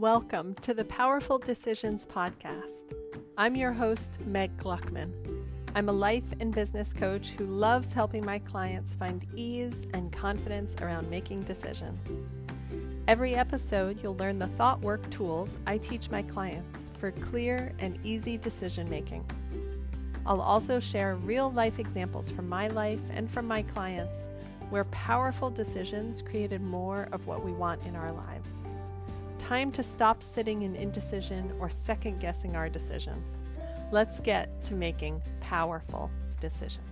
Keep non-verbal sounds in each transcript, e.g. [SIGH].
Welcome to the Powerful Decisions Podcast. I'm your host, Meg Gluckman. I'm a life and business coach who loves helping my clients find ease and confidence around making decisions. Every episode, you'll learn the thought work tools I teach my clients for clear and easy decision making. I'll also share real life examples from my life and from my clients where powerful decisions created more of what we want in our lives. Time to stop sitting in indecision or second guessing our decisions. Let's get to making powerful decisions.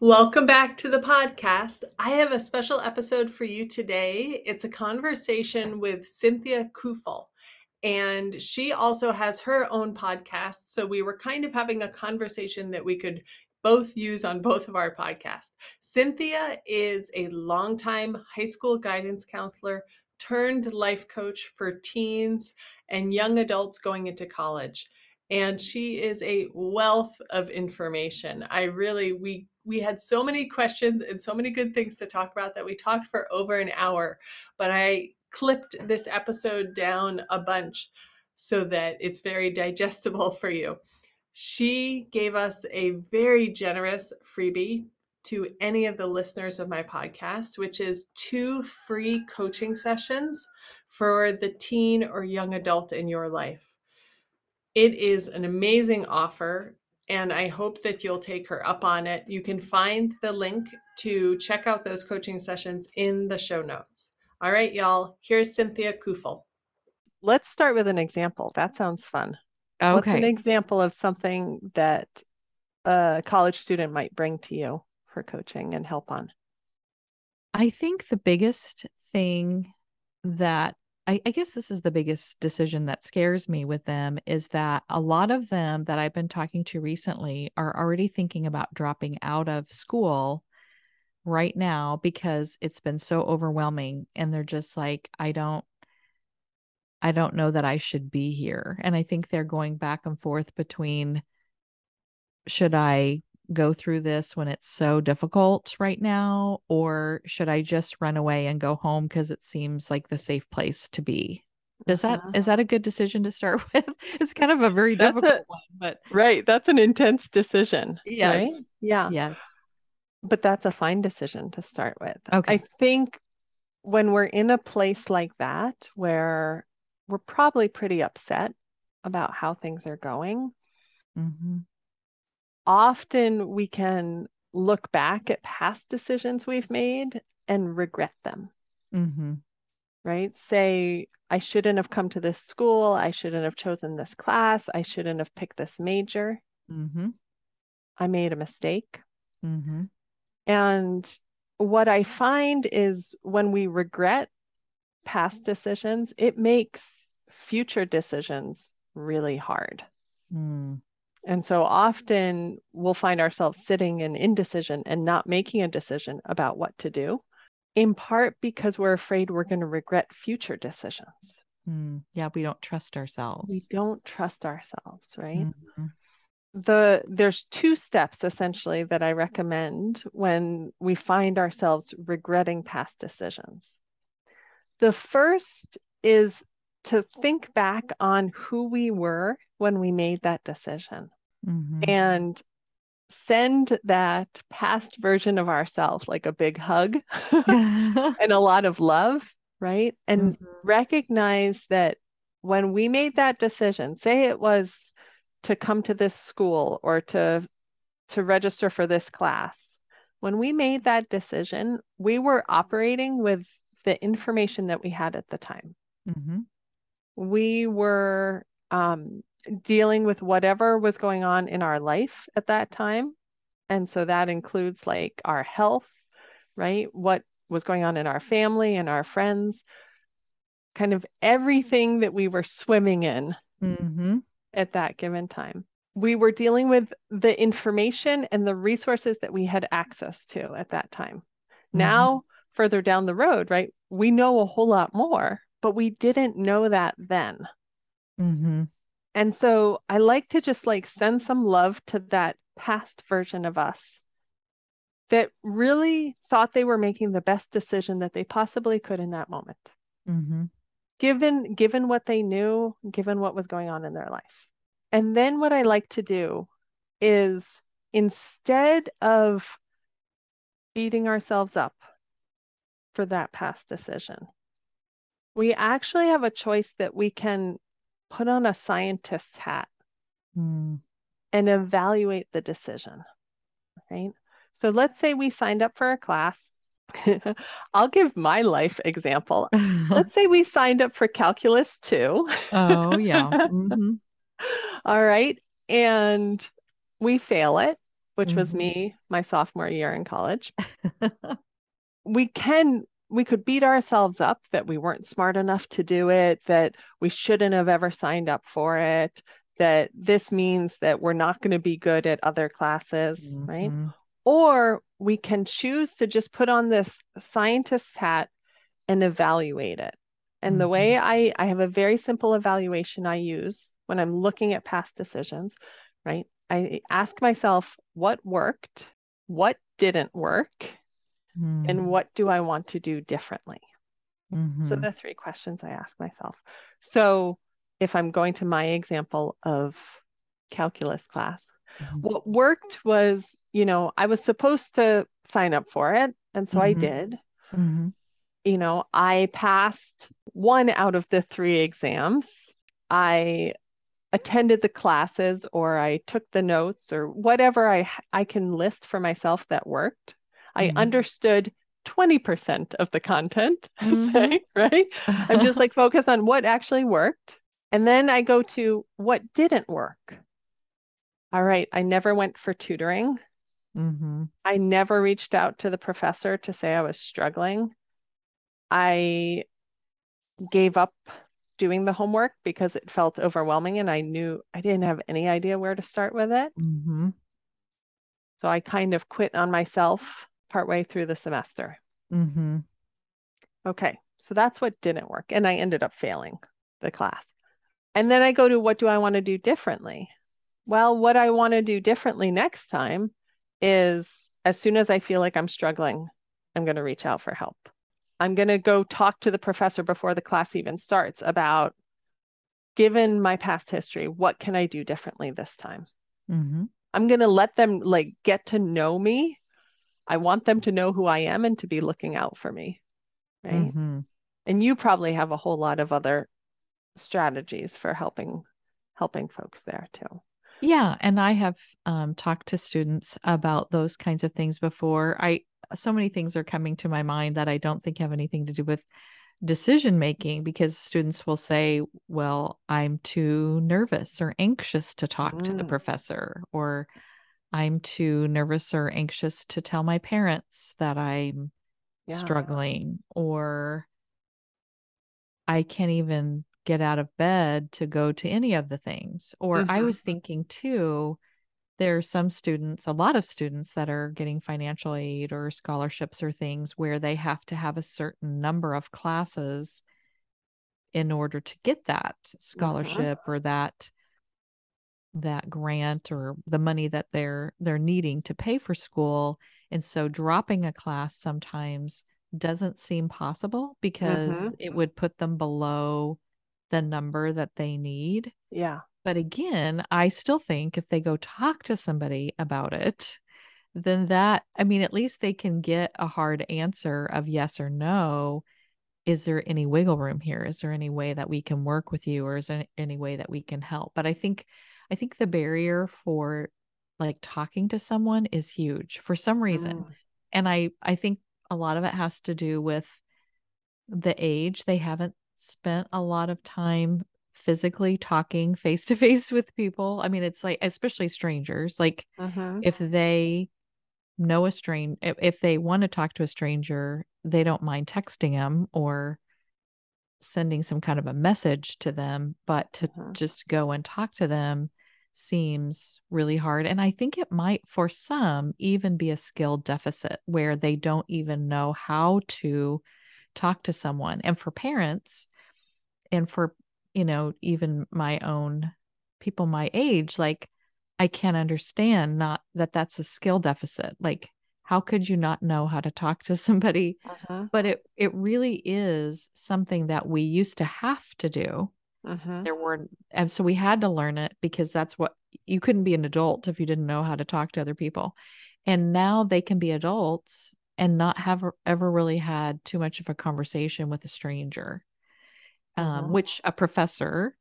Welcome back to the podcast. I have a special episode for you today. It's a conversation with Cynthia Coufal and she also has her own podcast. So we were kind of having a conversation that we could both use on both of our podcasts. Cynthia is a longtime high school guidance counselor turned life coach for teens and young adults going into college. And she is a wealth of information. I really, we we had so many questions and so many good things to talk about that we talked for over an hour. But I clipped this episode down a bunch so that it's very digestible [LAUGHS] for you. She gave us a very generous freebie to any of the listeners of my podcast, which is two free coaching sessions for the teen or young adult in your life. It is an amazing offer, and I hope that you'll take her up on it. You can find the link to check out those coaching sessions in the show notes. All right, y'all, here's Cynthia Coufal. Let's start with an example. That sounds fun. Okay. What's an example of something that a college student might bring to you for coaching and help on? I think the biggest thing that I, I, guess this is the biggest decision that scares me with them is that a lot of them that I've been talking to recently are already thinking about dropping out of school right now because it's been so overwhelming and they're just like I don't I don't know that I should be here and I think they're going back and forth between should I go through this when it's so difficult right now or should I just run away and go home because it seems like the safe place to be does that uh-huh. is that a good decision to start [LAUGHS] with it's kind of a very that's difficult a, one but right that's an intense decision yes right? yeah yes but that's a fine decision to start with. Okay. I think when we're in a place like that where we're probably pretty upset about how things are going, mm-hmm. often we can look back at past decisions we've made and regret them. Mm-hmm. Right? Say, I shouldn't have come to this school. I shouldn't have chosen this class. I shouldn't have picked this major. Mm-hmm. I made a mistake. Mm-hmm. And what I find is when we regret past decisions, it makes future decisions really hard. Mm. And so often we'll find ourselves sitting in indecision and not making a decision about what to do, in part because we're afraid we're going to regret future decisions. Mm. Yeah, we don't trust ourselves. We don't trust ourselves, right? Mm-hmm the there's two steps essentially that I recommend when we find ourselves regretting past decisions. The first is to think back on who we were when we made that decision mm-hmm. and send that past version of ourselves like a big hug [LAUGHS] and a lot of love, right? And mm-hmm. recognize that when we made that decision, say it was to come to this school or to to register for this class when we made that decision we were operating with the information that we had at the time mm-hmm. We were um, dealing with whatever was going on in our life at that time and so that includes like our health right what was going on in our family and our friends kind of everything that we were swimming in mm-hmm at that given time. We were dealing with the information and the resources that we had access to at that time. Mm-hmm. Now, further down the road, right, we know a whole lot more, but we didn't know that then. Mm-hmm. And so I like to just like send some love to that past version of us that really thought they were making the best decision that they possibly could in that moment. Mm-hmm. Given given what they knew, given what was going on in their life. And then what I like to do is instead of beating ourselves up for that past decision, we actually have a choice that we can put on a scientist's hat Mm. and evaluate the decision, right? So let's say we signed up for a class. [LAUGHS] I'll give my life example. [LAUGHS] Let's say we signed up for Calculus 2. oh, [LAUGHS] yeah. hmm All right. And we fail it, which was Mhm. me my sophomore year in college. We can, we could beat ourselves up that we weren't smart enough to do it, that we shouldn't have ever signed up for it, that this means that we're not going to be good at other classes, right? Mhm. Or we can choose to just put on this scientist's hat and evaluate it. And the way I, I have a very simple evaluation I use when I'm looking at past decisions, right? I ask myself what worked, what didn't work, Mm. and what do I want to do differently? So Mhm. the three questions I ask myself. So if I'm going to my example of calculus class, Mhm. what worked was, you know, I was supposed to sign up for it, and so I Mhm. did. Mhm. You know, I passed one out of the three exams. I attended the classes or I took the notes or whatever I I can list for myself that worked. I Mhm. understood 20% of the content, [LAUGHS] Mhm. say, right? [LAUGHS] I'm just like focused on what actually worked. And then I go to what didn't work. All right, I never went for tutoring. Mhm. I never reached out to the professor to say I was struggling. I gave up doing the homework because it felt overwhelming and I knew I didn't have any idea where to start with it. Mhm. So I kind of quit on myself partway through the semester. Mm-hmm. Okay, so that's what didn't work. And I ended up failing the class. And then I go to what do I want to do differently? Well, what I want to do differently next time is as soon as I feel like I'm struggling, I'm going to reach out for help. I'm going to go talk to the professor before the class even starts about, given my past history, what can I do differently this time? Mm-hmm. I'm going to let them like get to know me. I want them to know who I am and to be looking out for me. Right. Mhm. And you probably have a whole lot of other strategies for helping helping folks there too. Yeah, and I have um, talked to students about those kinds of things before. I so many things are coming to my mind that I don't think have anything to do with decision making because students will say, "Well, I'm too nervous or anxious to talk to the Mm. professor," or "I'm too nervous or anxious to tell my parents that I'm Yeah. struggling," or I can't even get out of bed to go to any of the things. Or I Mhm. was thinking too, there are some students, a lot of students that are getting financial aid or scholarships or things where they have to have a certain number of classes in order to get that scholarship or that that grant or the money that they're they're needing to pay for school and so dropping a class sometimes doesn't seem possible because Mhm. it would put them below the number that they need Yeah. but again, I still think if they go talk to somebody about it, then that, I mean, at least they can get a hard answer of yes or no. Is there any wiggle room here? Is there any way that we can work with you or is there any way that we can help? But I think, I think the barrier for like talking to someone is huge for some reason. Mm. And I, I think a lot of it has to do with the age. They haven't spent a lot of time physically talking face to face with people. I mean, it's like, especially strangers, like Mhm. if they know a stranger, if, if they want to talk to a stranger, they don't mind texting them or sending some kind of a message to them, but to Mhm. just go and talk to them seems really hard. And I think it might, for some, even be a skill deficit where they don't even know how to talk to someone. And for parents, and for, you know, even my own people my age, like I can't understand not that that's a skill deficit. Like, how could you not know how to talk to somebody? Uh-huh. But it it really is something that we used to have to do. Uh-huh. There were and so we had to learn it because that's what you couldn't be an adult if you didn't know how to talk to other people. And now they can be adults and not have ever really had too much of a conversation with a stranger. Um, Uh-huh. which a professor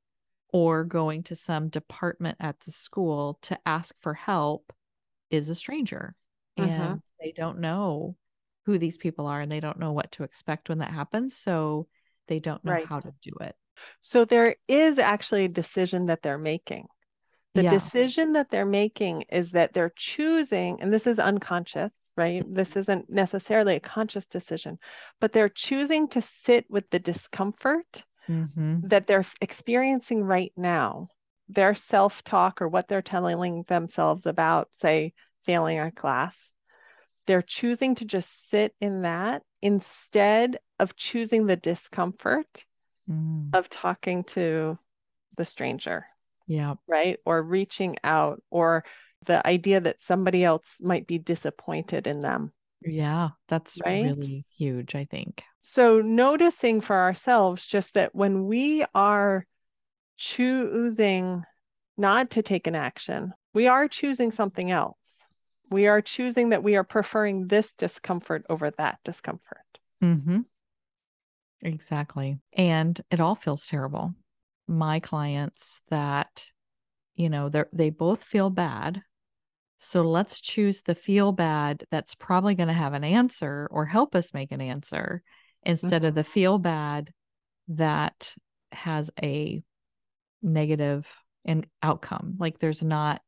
or going to some department at the school to ask for help is a stranger Mhm. and they don't know who these people are and they don't know what to expect when that happens so they don't know Right. how to do it So there is actually a decision that they're making. The Yeah. decision that they're making is that they're choosing, and this is unconscious, right? This isn't necessarily a conscious decision, but they're choosing to sit with the discomfort mm-hmm. that they're experiencing right now. Their self talk or what they're telling themselves about, say, failing a class, they're choosing to just sit in that instead of choosing the discomfort mm of talking to the stranger, yeah right? Or reaching out, or the idea that somebody else might be disappointed in them. yeah that's Right? really huge i think So, noticing for ourselves just that when we are choosing not to take an action, we are choosing something else. We are choosing that we are preferring this discomfort over that discomfort. mm-hmm. Exactly and it all feels terrible. My clients that you know they they both feel bad so let's choose the feel bad that's probably going to have an answer or help us make an answer instead of mm-hmm. the feel bad that has a negative and outcome. Like there's not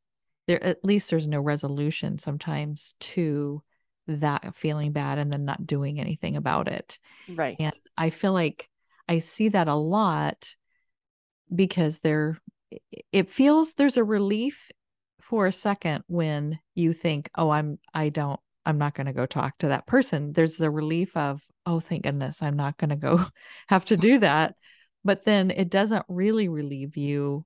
there at least there's no resolution sometimes to that feeling bad and then not doing anything about it Right. and I feel like I see that a lot because there it feels there's a relief for a second when you think, "Oh, I'm I don't I'm not going to go talk to that person." There's the relief of, "Oh, thank goodness, I'm not going to go [LAUGHS] have to do that." But then it doesn't really relieve you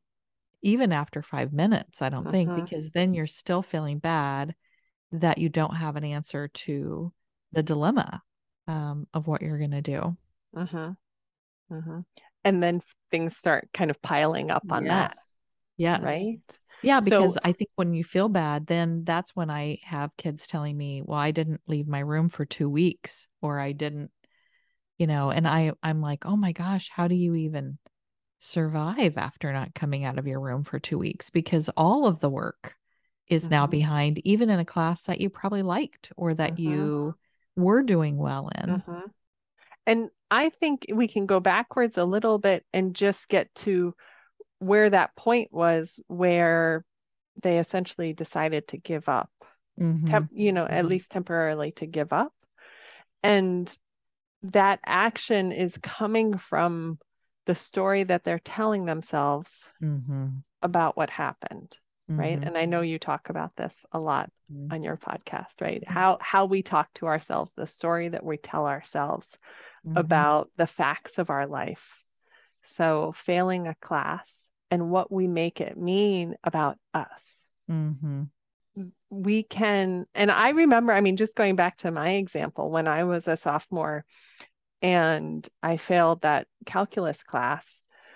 even after 5 minutes, I don't think, Mhm. because then you're still feeling bad that you don't have an answer to the dilemma um, of what you're going to do. Mm-hmm. Mm-hmm. And then things start kind of piling up on that, Yes. right? Yeah, So- because I think when you feel bad, then that's when I have kids telling me, "Well, I didn't leave my room for 2 weeks or I didn't, you know, and I I'm like, "Oh my gosh, how do you even survive after not coming out of your room for 2 weeks?" Because all of the work is now Mhm. behind even in a class that you probably liked or that Mhm. you were doing well in. Mm-hmm. And I think we can go backwards a little bit and just get to where that point was where they essentially decided to give up, Mhm. Temp, you know, at Mhm. least temporarily to give up. And that action is coming from the story that they're telling themselves Mhm. about what happened, right? Mhm. And I know you talk about this a lot Mhm. on your podcast, right? Mhm. How how we talk to ourselves, the story that we tell ourselves Mhm. about the facts of our life. So failing a class and what we make it mean about us. Mhm. We can, and I remember, I mean, just going back to my example, when I was a sophomore and I failed that calculus class,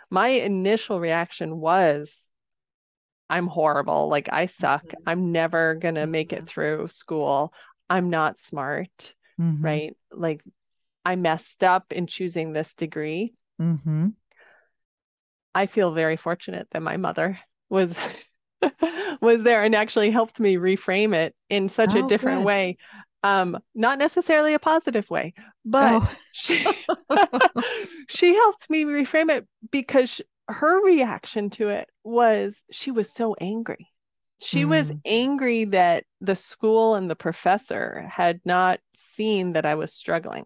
my initial reaction was, I'm horrible. Like, I suck. Mhm. I'm never going to make it Mhm. through school. I'm not smart, Mhm. right? Like, I messed up in choosing this degree. Mhm. I feel very fortunate that my mother was [LAUGHS] was there and actually helped me reframe it in such a Oh, different good. way. Um, not necessarily a positive way, but Oh. she [LAUGHS] she helped me reframe it because her reaction to it was she was so angry. She was Mm. angry that the school and the professor had not seen that I was struggling.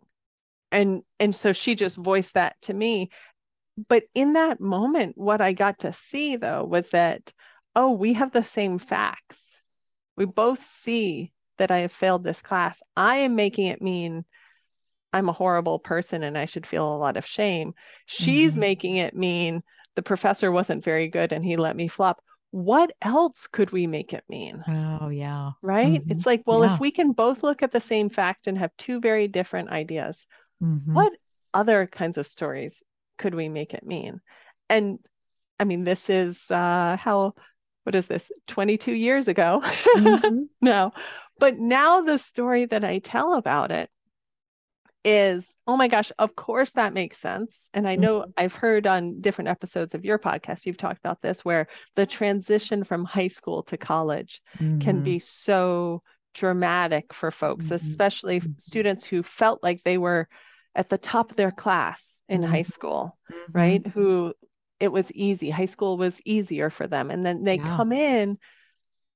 And and so she just voiced that to me. But in that moment, what I got to see though was that, oh, we have the same facts. We both see that I have failed this class. I am making it mean I'm a horrible person and I should feel a lot of shame. She's Mhm. making it mean the professor wasn't very good and he let me flop. what else could we make it mean? Oh, yeah. Right? Mhm. It's like, well, Yeah. if we can both look at the same fact and have two very different ideas, Mhm. what other kinds of stories could we make it mean? And I mean, this is uh, how, what is this, 22 years ago [LAUGHS] Mhm. now. But now the story that I tell about it is, oh my gosh, of course that makes sense. And I know I've heard on different episodes of your podcast, you've talked about this, where the transition from high school to college can Mhm. be so dramatic for folks, Mhm. especially Mhm. students who felt like they were at the top of their class in high Mhm. school, Mhm. right? Who it was easy, high school was easier for them. And then they Yeah. come in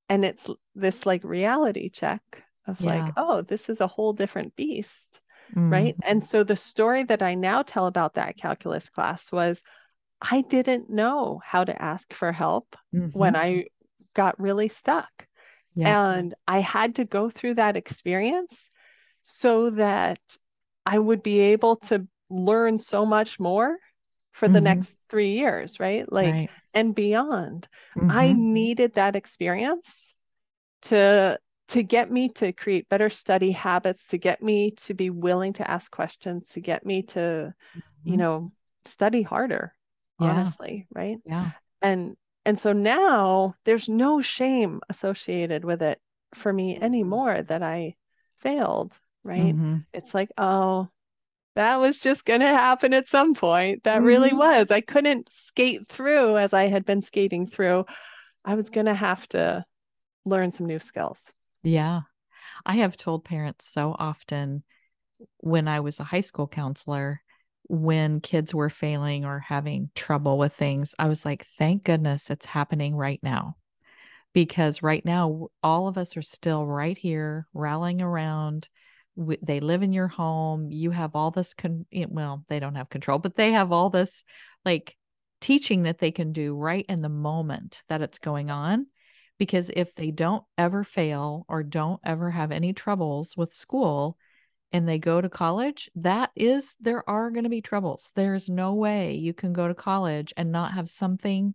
and it's this like reality check of Yeah. like, oh, this is a whole different beast, right? Mhm. And so the story that I now tell about that calculus class was I didn't know how to ask for help when Mhm. I got really stuck. Yeah. And I had to go through that experience so that I would be able to learn so much more for the Mhm. next three years, right? Like, Right. and beyond. I Mhm. needed that experience to to get me to create better study habits, to get me to be willing to ask questions, to get me to, you Mhm. know, study harder, Yeah. honestly, right? Yeah. And and so now there's no shame associated with it for me Mhm. anymore that I failed, right? Mhm. It's like, oh, that was just going to happen at some point. That really Mhm. was. I couldn't skate through as I had been skating through. I was going to have to learn some new skills. Yeah. I have told parents so often when I was a high school counselor, when kids were failing or having trouble with things, I was like, thank goodness it's happening right now. Because right now, all of us are still right here rallying around. They live in your home. You have all this, con- well, they don't have control, but they have all this like teaching that they can do right in the moment that it's going on because if they don't ever fail or don't ever have any troubles with school and they go to college, that is, there are going to be troubles. There's no way you can go to college and not have something,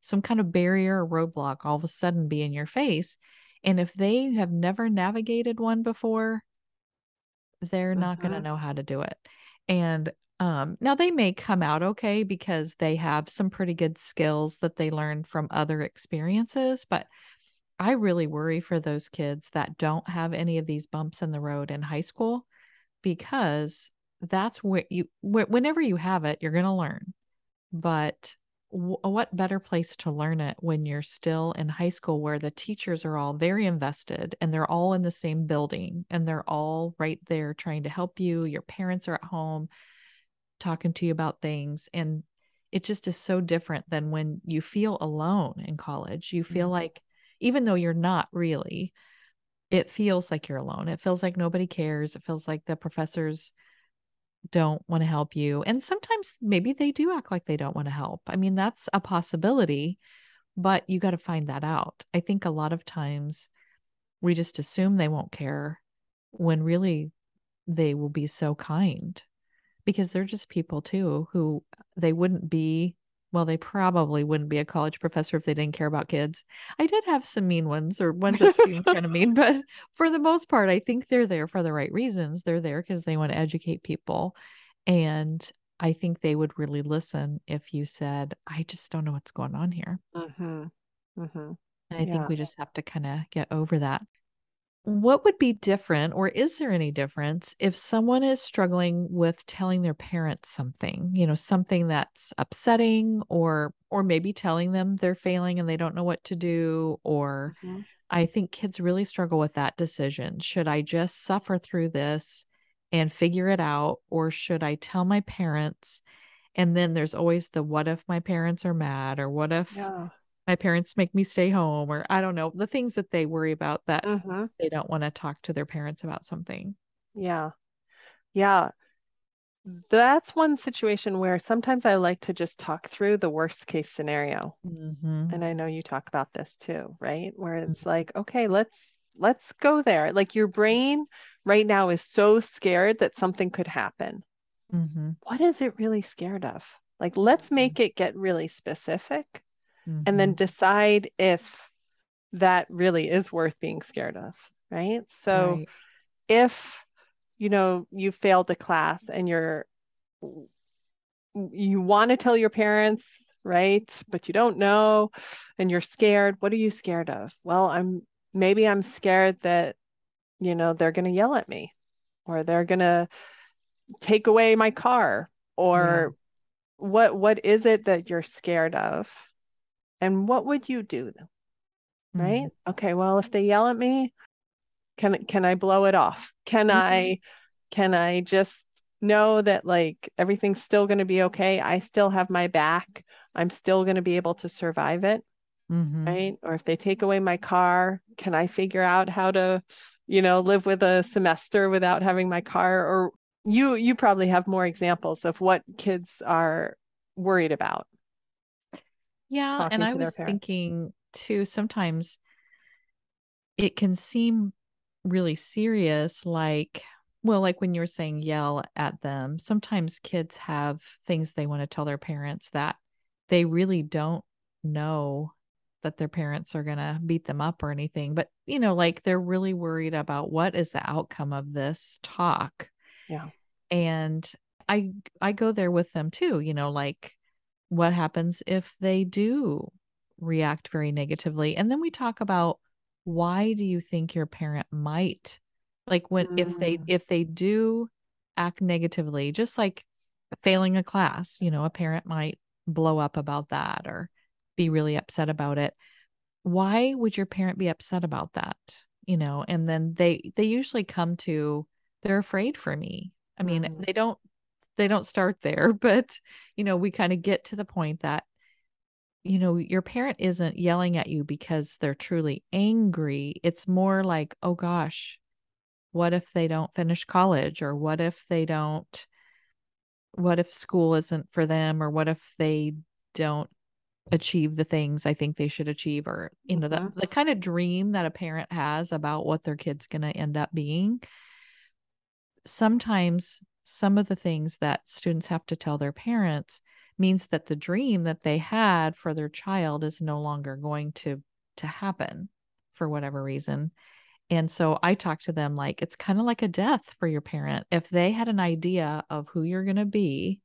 some kind of barrier or roadblock all of a sudden be in your face. And if they have never navigated one before, they're not going to Mhm. know how to do it. And um, now they may come out okay because they have some pretty good skills that they learned from other experiences. But I really worry for those kids that don't have any of these bumps in the road in high school because that's where you, wh- whenever you have it, you're going to learn. But w- what better place to learn it when you're still in high school where the teachers are all very invested and they're all in the same building and they're all right there trying to help you. Your parents are at home talking to you about things. And it just is so different than when you feel alone in college. You feel Mhm. like, even though you're not really, it feels like you're alone. It feels like nobody cares. It feels like the professors don't want to help you. And sometimes maybe they do act like they don't want to help. I mean, that's a possibility, but you got to find that out. I think a lot of times we just assume they won't care when really they will be so kind because they're just people too who they wouldn't be well they probably wouldn't be a college professor if they didn't care about kids i did have some mean ones or ones that seemed kind of [LAUGHS] mean but for the most part i think they're there for the right reasons they're there because they want to educate people and i think they would really listen if you said i just don't know what's going on here Mhm. Mhm. and i think we just have to kind of get over that what would be different, or is there any difference if someone is struggling with telling their parents something, you know, something that's upsetting, or or maybe telling them they're failing and they don't know what to do, or Mhm. I think kids really struggle with that decision. Should I just suffer through this and figure it out, or should I tell my parents? And then there's always the what if my parents are mad, or what if Yeah. My parents make me stay home, or I don't know, the things that they worry about that Mhm. they don't want to talk to their parents about something. Yeah. Yeah. That's one situation where sometimes I like to just talk through the worst case scenario. Mm-hmm. And I know you talk about this too, right? Where it's like, okay, let's let's go there. Like your brain right now is so scared that something could happen. Mm-hmm. What is it really scared of? Like let's make it get really specific and then Mhm. decide if that really is worth being scared of, right? So Right. if you know you failed a class and you're you want to tell your parents, right? But you don't know and you're scared. What are you scared of? Well, I'm maybe I'm scared that you know they're going to yell at me or they're going to take away my car or what what is it that you're scared of? And what would you do? Mhm. Right? Okay, well, if they yell at me, can can I blow it off? Can Mhm. I can I just know that like everything's still going to be okay? I still have my back. I'm still going to be able to survive it, Mhm. right? Or if they take away my car, can I figure out how to, you know, live with a semester without having my car? Or you you probably have more examples of what kids are worried about Yeah, and I was thinking too, sometimes it can seem really serious, like, well, like when you were saying yell at them, sometimes kids have things they want to tell their parents that they really don't know that their parents are going to beat them up or anything. But, you know, like they're really worried about what is the outcome of this talk. Yeah. And I I go there with them too, you know, like what happens if they do react very negatively? And then we talk about why do you think your parent might like when if they Mm, if they do act negatively, just like failing a class, you know, a parent might blow up about that or be really upset about it. Why would your parent be upset about that? You know, and then they they usually come to they're afraid for me. I mean, mm, they don't they don't start there, [LAUGHS] but you know, we kind of get to the point that you know, your parent isn't yelling at you because they're truly angry. It's more like, "Oh gosh, what if they don't finish college? Or what if they don't what if school isn't for them? Or what if they don't achieve the things I think they should achieve? Or you know the mhm, the kind of dream that a parent has about what their kid's going to end up being. Sometimes some of the things that students have to tell their parents means that the dream that they had for their child is no longer going to to happen for whatever reason. And so I talk to them like it's kind of like a death for your parent. If they had an idea of who you're going to be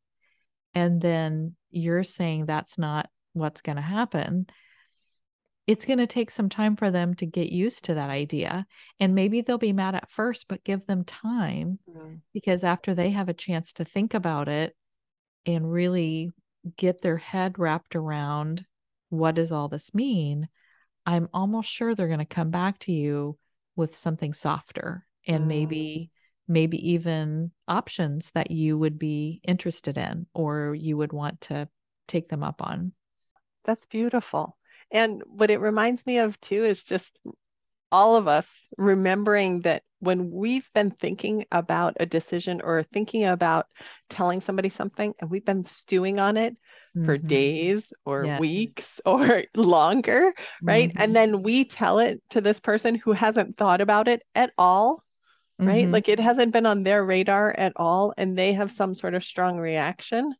and then you're saying that's not what's going to happen it's going to take some time for them to get used to that idea and maybe they'll be mad at first but give them time mm, because after they have a chance to think about it and really get their head wrapped around what does all this mean, I'm almost sure they're going to come back to you with something softer and mm. maybe maybe even options that you would be interested in or you would want to take them up on. That's beautiful. And what it reminds me of too is just all of us remembering that when we've been thinking about a decision or thinking about telling somebody something and we've been stewing on it for Mhm. days or Yes. weeks [LAUGHS] or longer, right? Mhm. And then we tell it to this person who hasn't thought about it at all, right? Mhm. Like it hasn't been on their radar at all, and they have some sort of strong reaction.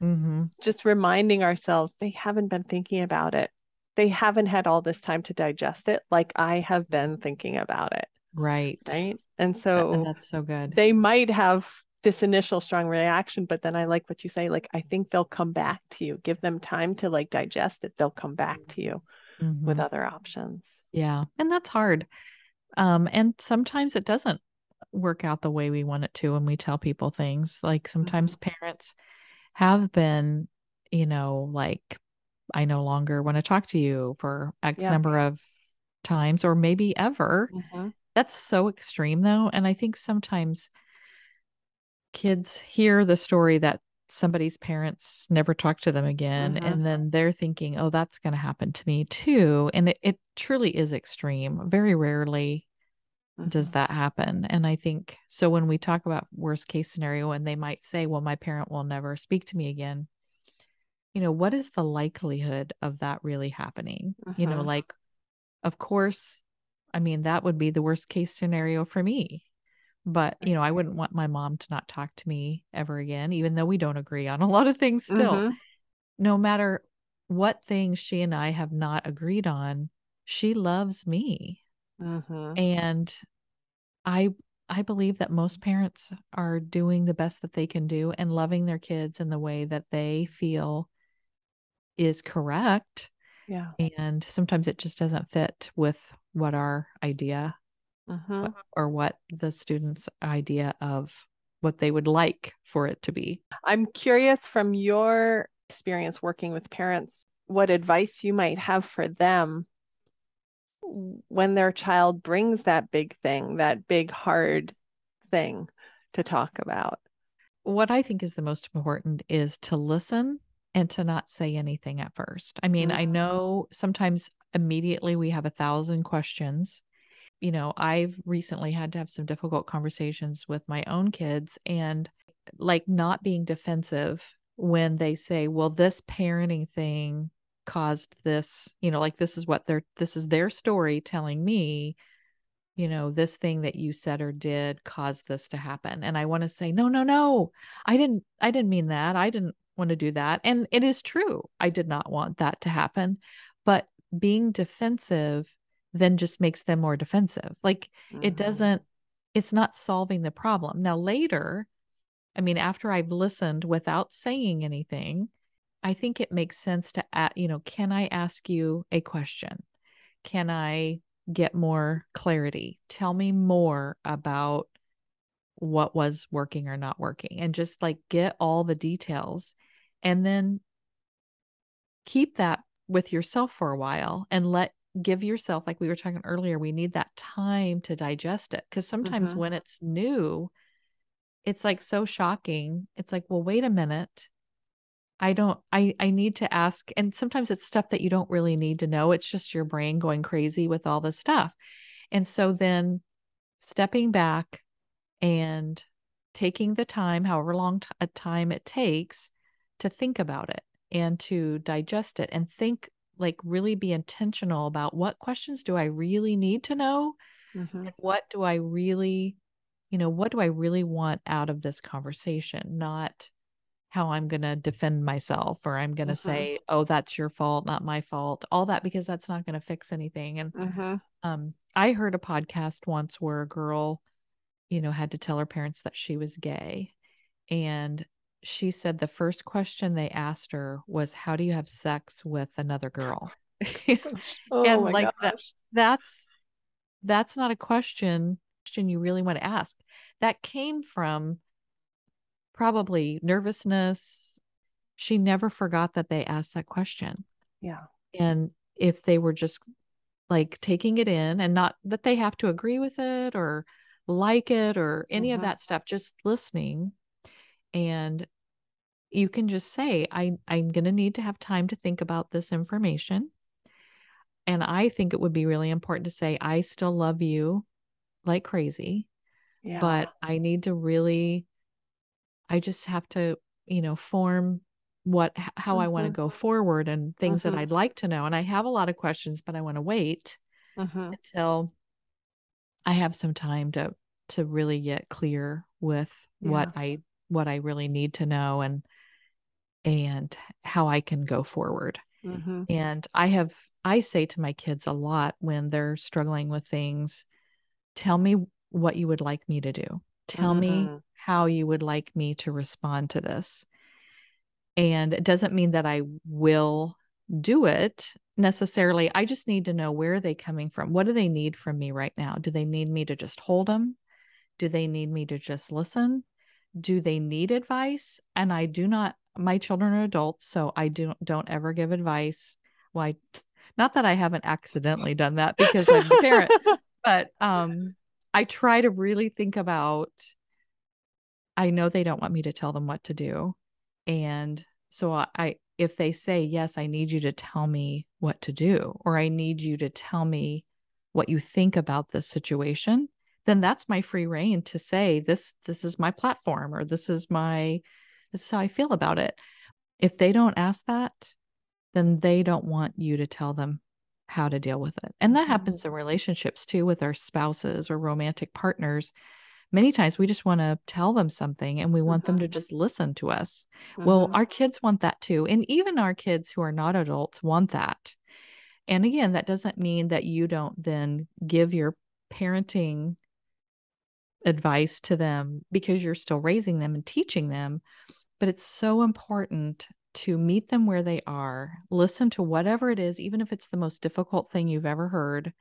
Mhm. Just reminding ourselves they haven't been thinking about it. They haven't had all this time to digest it like I have been thinking about it, Right. right? And so that's so good. they might have this initial strong reaction, but then I like what you say, like I think they'll come back to you. Give them time to like digest it. They'll come back to you with Mhm. other options. Yeah. And that's hard. Um, and sometimes it doesn't work out the way we want it to when we tell people things. Like sometimes parents have been, you know, like, I no longer want to talk to you for X number of times or maybe ever. Mhm. That's so extreme though. And I think sometimes kids hear the story that somebody's parents never talk to them again Mhm. and then they're thinking oh that's going to happen to me too and it, it truly is extreme very rarely does Mhm. that happen and i think so when we talk about worst case scenario and they might say well my parent will never speak to me again you know what is the likelihood of that really happening you know Mhm. like of course i mean that would be the worst case scenario for me but you know i wouldn't want my mom to not talk to me ever again even though we don't agree on a lot of things still Mhm. no matter what things she and I have not agreed on, she loves me. Mm-hmm. And I I believe that most parents are doing the best that they can do and loving their kids in the way that they feel is correct. Yeah. And sometimes it just doesn't fit with what our idea Mm-hmm. or what the student's idea of what they would like for it to be. I'm curious from your experience working with parents, what advice you might have for them when their child brings that big thing, that big, hard thing to talk about. What I think is the most important is to listen and to not say anything at first. I mean, I Mhm. know sometimes immediately we have a thousand questions. You know, I've recently had to have some difficult conversations with my own kids and like not being defensive when they say, well, this parenting thing caused this, you know, like this is what they're, this is their story telling me, you know, this thing that you said or did caused this to happen. And I want to say, no, no, no, I didn't, I didn't mean that. I didn't want to do that. And it is true. I did not want that to happen. But being defensive then just makes them more defensive. Like it Mhm. doesn't, it's not solving the problem. Now, later, I mean, after I've listened without saying anything, I think it makes sense to, you know, can I ask you a question? Can I get more clarity? Tell me more about what was working or not working and just like get all the details and then keep that with yourself for a while and let give yourself like we were talking earlier we need that time to digest it because sometimes Mhm. when it's new it's like so shocking it's like well wait a minute i don't i i need to ask and sometimes it's stuff that you don't really need to know it's just your brain going crazy with all this stuff and so then stepping back and taking the time however long t- a time it takes to think about it and to digest it and think like really be intentional about what questions do i really need to know Mhm. and what do I really, you know, what do I really want out of this conversation? Not how I'm going to defend myself or I'm going to Mhm. say, oh, that's your fault, not my fault, all that, because that's not going to fix anything. And Mhm. um, I heard a podcast once where a girl, you know, had to tell her parents that she was gay. And she said the first question they asked her was, How do you have sex with another girl? [LAUGHS] Oh And, like, that- that's that's not a question question you really want to ask that came from probably nervousness she never forgot that they asked that question Yeah. and if they were just like taking it in and not that they have to agree with it or like it or any of Mhm. that stuff just listening and you can just say i i'm going to need to have time to think about this information and i think it would be really important to say i still love you like crazy Yeah. but I need to really, I just have to, you know, form what, how I want to go forward and things Mhm. that I'd like to know. And I have a lot of questions, but I want to wait Mhm. until I have some time to, to really get clear with what I, what I really need to know and, and how I can go forward. Mhm. And I have, I say to my kids a lot when they're struggling with things, tell me what you would like me to do. Tell me Mhm. how you would like me to respond to this. And it doesn't mean that I will do it necessarily. I just need to know where are they coming from? What do they need from me right now? Do they need me to just hold them? Do they need me to just listen? Do they need advice? And I do not my children are adults, so I do don't ever give advice. Well, not that I haven't accidentally done that because I'm a parent, [LAUGHS] but um I try to really think about I know they don't want me to tell them what to do. And so I, I if they say, "Yes, I need you to tell me what to do," or "I need you to tell me what you think about this situation," then that's my free reign to say, "This this is my platform," or "This is my this is how I feel about it." If they don't ask that, then they don't want you to tell them how to deal with it. And that Mhm. happens in relationships too with our spouses or romantic partners. many times we just want to tell them something and we want them to Mhm. just listen to us. Well, Mhm. our kids want that too. And even our kids who are not adults want that. And again, that doesn't mean that you don't then give your parenting advice to them because you're still raising them and teaching them. But it's so important to meet them where they are, listen to whatever it is, even if it's the most difficult thing you've ever heard,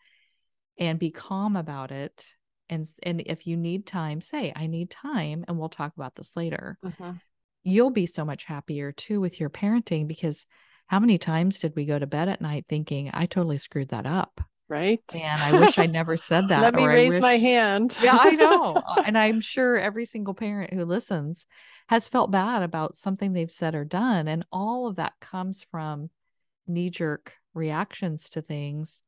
and be calm about it. And, and if you need time, say, I need time, and we'll talk about this later. Mhm. You'll be so much happier too with your parenting because how many times did we go to bed at night thinking, I totally screwed that up? Right? And I wish I'd never said [LAUGHS] that. Let me I raise my hand. yeah, I know. [LAUGHS] Uh, and I'm sure every single parent who listens has felt bad about something they've said or done. And all of that comes from knee jerk reactions to things.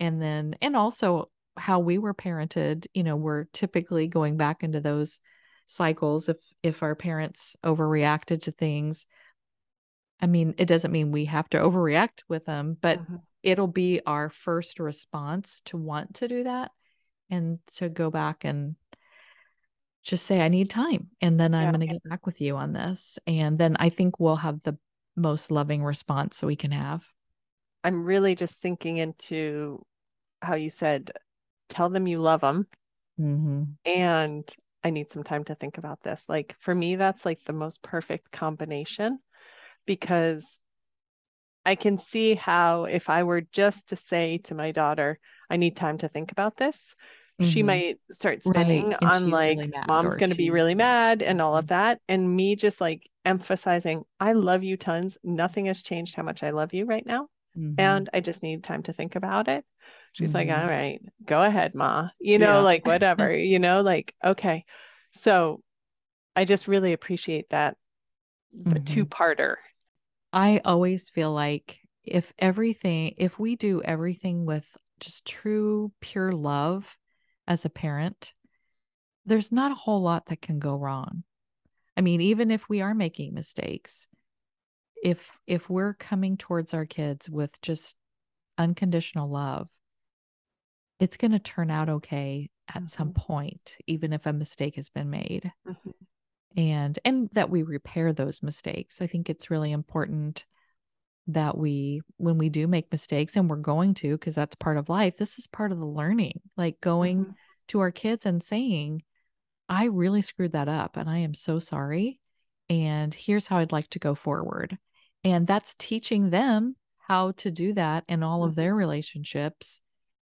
And then, and also how we were parented, you know, we're typically going back into those cycles if if our parents overreacted to things. I mean, it doesn't mean we have to overreact with them, but Mhm. It'll be our first response to want to do that and to go back and just say i need time and then i'm going to get back with you on this and then i think we'll have the most loving response we can have I'm really just thinking into how you said, tell them you love them. mm-hmm. And I need some time to think about this. Like for me, that's like the most perfect combination because I can see how if I were just to say to my daughter, I need time to think about this, she Mhm. might start Right, spinning and on like, really mom's going to be really mad and all of Mhm. that. And me just like emphasizing, I love you tons. Nothing has changed how much I love you right now. Mhm. And I just need time to think about it. She's like, Mhm. all right, go ahead, Ma. You know, Yeah. like [LAUGHS] whatever, you know, like, okay. So I just really appreciate that the Mhm. two-parter. I always feel like if everything, if we do everything with just true, pure love as a parent, there's not a whole lot that can go wrong. I mean, even if we are making mistakes, if if we're coming towards our kids with just unconditional love, it's going to turn out okay at some Mhm. point, even if a mistake has been made Mhm. And and that we repair those mistakes. I think it's really important that we when we do make mistakes and we're going to because that's part of life. This is part of the learning. Like going Mhm. to our kids and saying, "I really screwed that up and I am so sorry and here's how I'd like to go forward." And that's teaching them how to do that in all of Mhm. their relationships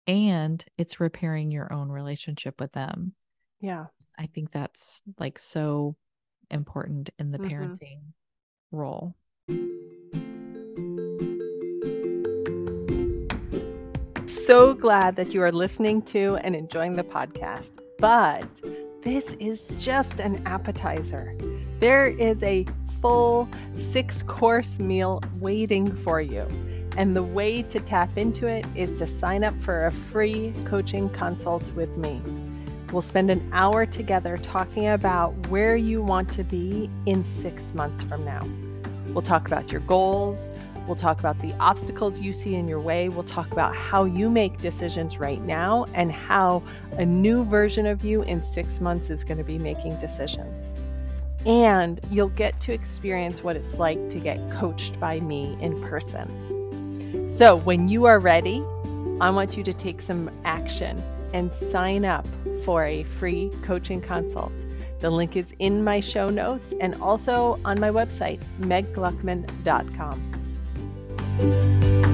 and it's repairing your own relationship with them. Yeah. I think that's like so important in the Mhm. parenting role. So glad that you are listening to and enjoying the podcast. But this is just an appetizer. There is a full six course meal waiting for you. And the way to tap into it is to sign up for a free coaching consult with me. We'll spend an hour together talking about where you want to be in six months from now. We'll talk about your goals. We'll talk about the obstacles you see in your way. We'll talk about how you make decisions right now and how a new version of you in six months is going to be making decisions. And you'll get to experience what it's like to get coached by me in person. So, when you are ready, I want you to take some action and sign up for a free coaching consult. The link is in my show notes and also on my website, meggluckman.com.